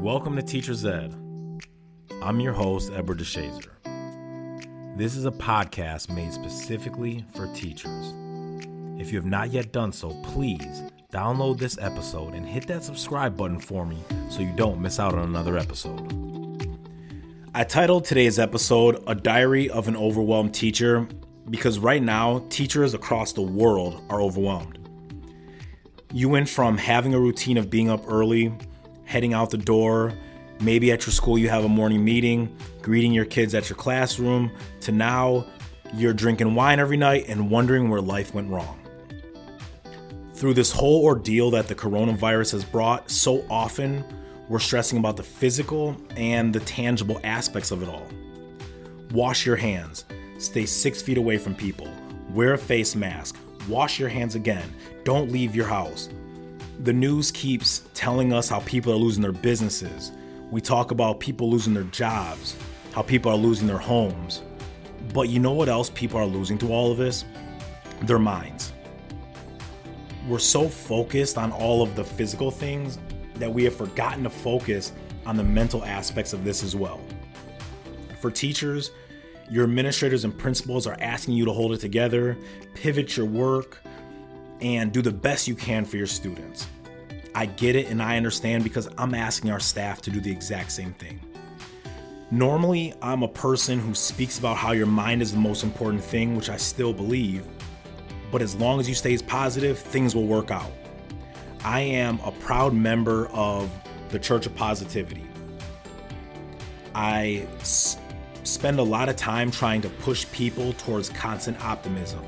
Welcome to Teacher's Ed. I'm your host, Edward DeShazer. This is a podcast made specifically for teachers. If you have not yet done so, please download this episode and hit that subscribe button for me so you don't miss out on another episode. I titled today's episode A Diary of an Overwhelmed Teacher because right now, teachers across the world are overwhelmed. You went from having a routine of being up early, heading out the door, maybe at your school you have a morning meeting, greeting your kids at your classroom, to now you're drinking wine every night and wondering where life went wrong. Through this whole ordeal that the coronavirus has brought, so often we're stressing about the physical and the tangible aspects of it all. Wash your hands, stay six feet away from people, wear a face mask, wash your hands again, don't leave your house. The news keeps telling us how people are losing their businesses. We talk about people losing their jobs, how people are losing their homes. But you know what else people are losing to all of this? Their minds. We're so focused on all of the physical things that we have forgotten to focus on the mental aspects of this as well. For teachers, your administrators and principals are asking you to hold it together, pivot your work, and do the best you can for your students. I get it and I understand because I'm asking our staff to do the exact same thing. Normally, I'm a person who speaks about how your mind is the most important thing, which I still believe, but as long as you stay positive, things will work out. I am a proud member of the Church of Positivity. I s- spend a lot of time trying to push people towards constant optimism,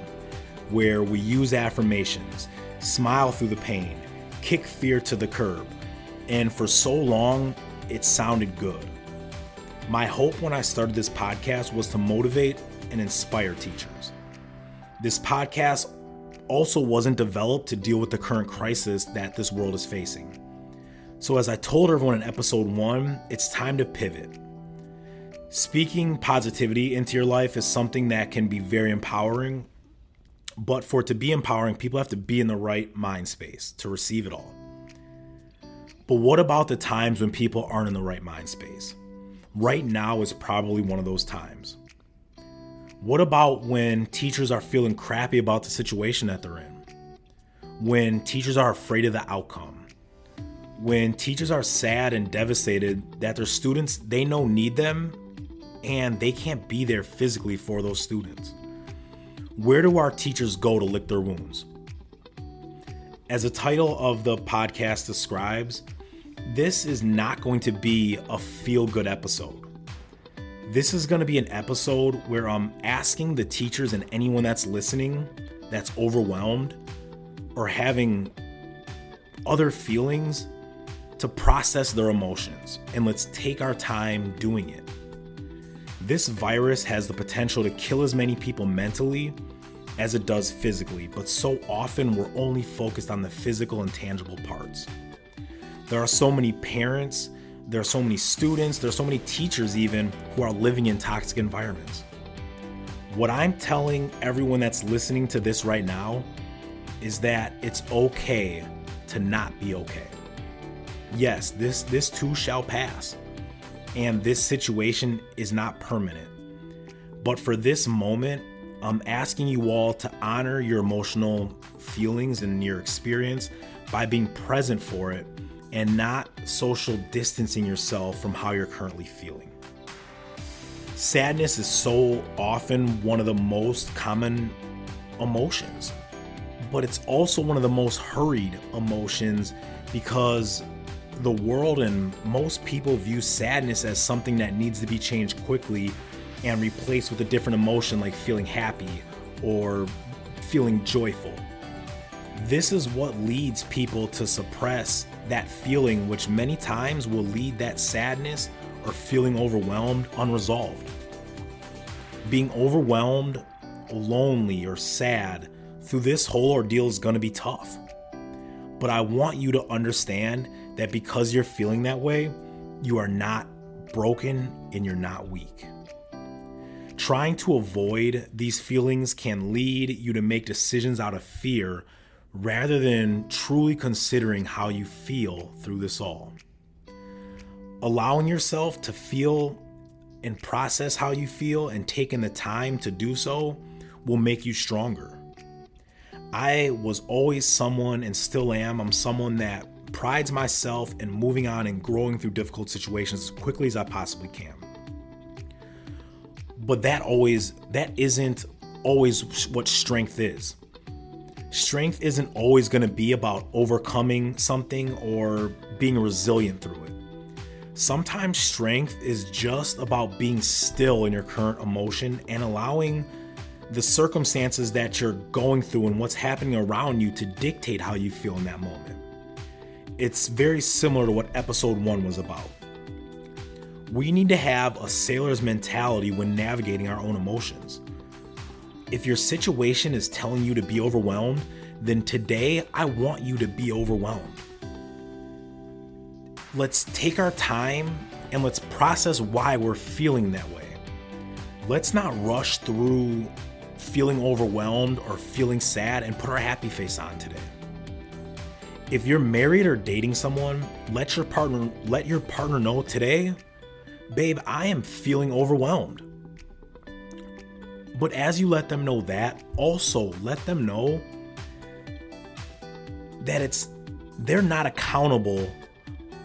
where we use affirmations, smile through the pain, kick fear to the curb, and for so long, it sounded good. My hope when I started this podcast was to motivate and inspire teachers. This podcast also wasn't developed to deal with the current crisis that this world is facing. So, as I told everyone in episode one, it's time to pivot. Speaking positivity into your life is something that can be very empowering, but for it to be empowering, people have to be in the right mind space to receive it all. But what about the times when people aren't in the right mind space? Right now is probably one of those times. What about when teachers are feeling crappy about the situation that they're in? When teachers are afraid of the outcome? When teachers are sad and devastated that their students they know need them and they can't be there physically for those students? Where do our teachers go to lick their wounds? As the title of the podcast describes, this is not going to be a feel good episode. This is going to be an episode where I'm asking the teachers and anyone that's listening that's overwhelmed or having other feelings to process their emotions and let's take our time doing it. This virus has the potential to kill as many people mentally as it does physically, but so often we're only focused on the physical and tangible parts. There are so many parents there are so many students, there are so many teachers, even who are living in toxic environments. What I'm telling everyone that's listening to this right now is that it's okay to not be okay. Yes, this this too shall pass. And this situation is not permanent. But for this moment, I'm asking you all to honor your emotional feelings and your experience by being present for it and not social distancing yourself from how you're currently feeling. Sadness is so often one of the most common emotions, but it's also one of the most hurried emotions because the world and most people view sadness as something that needs to be changed quickly and replaced with a different emotion like feeling happy or feeling joyful. This is what leads people to suppress that feeling, which many times will lead that sadness or feeling overwhelmed unresolved. Being overwhelmed, lonely, or sad through this whole ordeal is going to be tough. But I want you to understand that because you're feeling that way, you are not broken and you're not weak. Trying to avoid these feelings can lead you to make decisions out of fear rather than truly considering how you feel through this all. allowing yourself to feel and process how you feel and taking the time to do so will make you stronger. I was always someone and still am. I'm someone that prides myself in moving on and growing through difficult situations as quickly as I possibly can. But that always that isn't always what strength is. Strength isn't always going to be about overcoming something or being resilient through it. Sometimes strength is just about being still in your current emotion and allowing the circumstances that you're going through and what's happening around you to dictate how you feel in that moment. It's very similar to what episode one was about. We need to have a sailor's mentality when navigating our own emotions. If your situation is telling you to be overwhelmed, then today I want you to be overwhelmed. Let's take our time and let's process why we're feeling that way. Let's not rush through feeling overwhelmed or feeling sad and put our happy face on today. If you're married or dating someone, let your partner let your partner know today, babe, I am feeling overwhelmed. But as you let them know that, also let them know that it's they're not accountable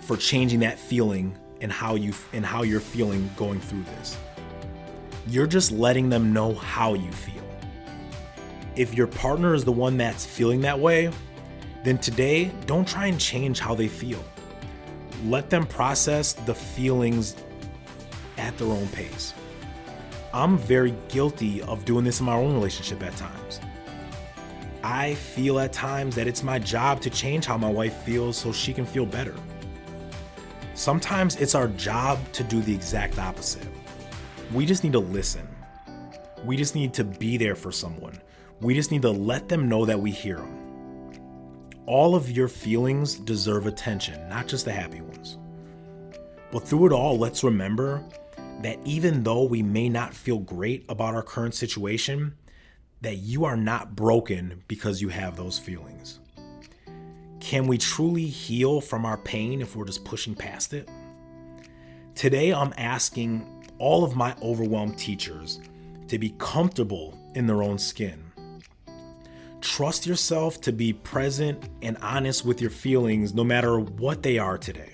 for changing that feeling and how you and how you're feeling going through this. You're just letting them know how you feel if your partner is the one that's feeling that way, then today don't try and change how they feel. Let them process the feelings at their own pace. I'm very guilty of doing this in my own relationship at times. I feel at times that it's my job to change how my wife feels so she can feel better. Sometimes it's our job to do the exact opposite. We just need to listen. We just need to be there for someone. We just need to let them know that we hear them. All of your feelings deserve attention, not just the happy ones. But through it all, let's remember that even though we may not feel great about our current situation, that you are not broken because you have those feelings. Can we truly heal from our pain if we're just pushing past it? Today, I'm asking all of my overwhelmed teachers to be comfortable in their own skin Trust yourself to be present and honest with your feelings no matter what they are today.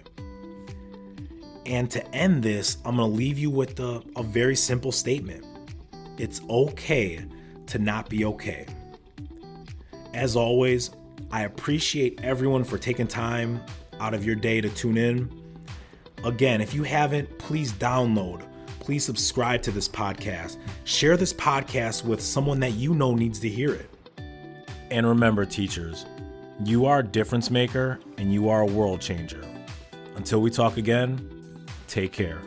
And to end this, I'm going to leave you with a, a very simple statement it's okay to not be okay. As always, I appreciate everyone for taking time out of your day to tune in. Again, if you haven't, please download, please subscribe to this podcast. Share this podcast with someone that you know needs to hear it. And remember, teachers, you are a difference maker and you are a world changer. Until we talk again, take care.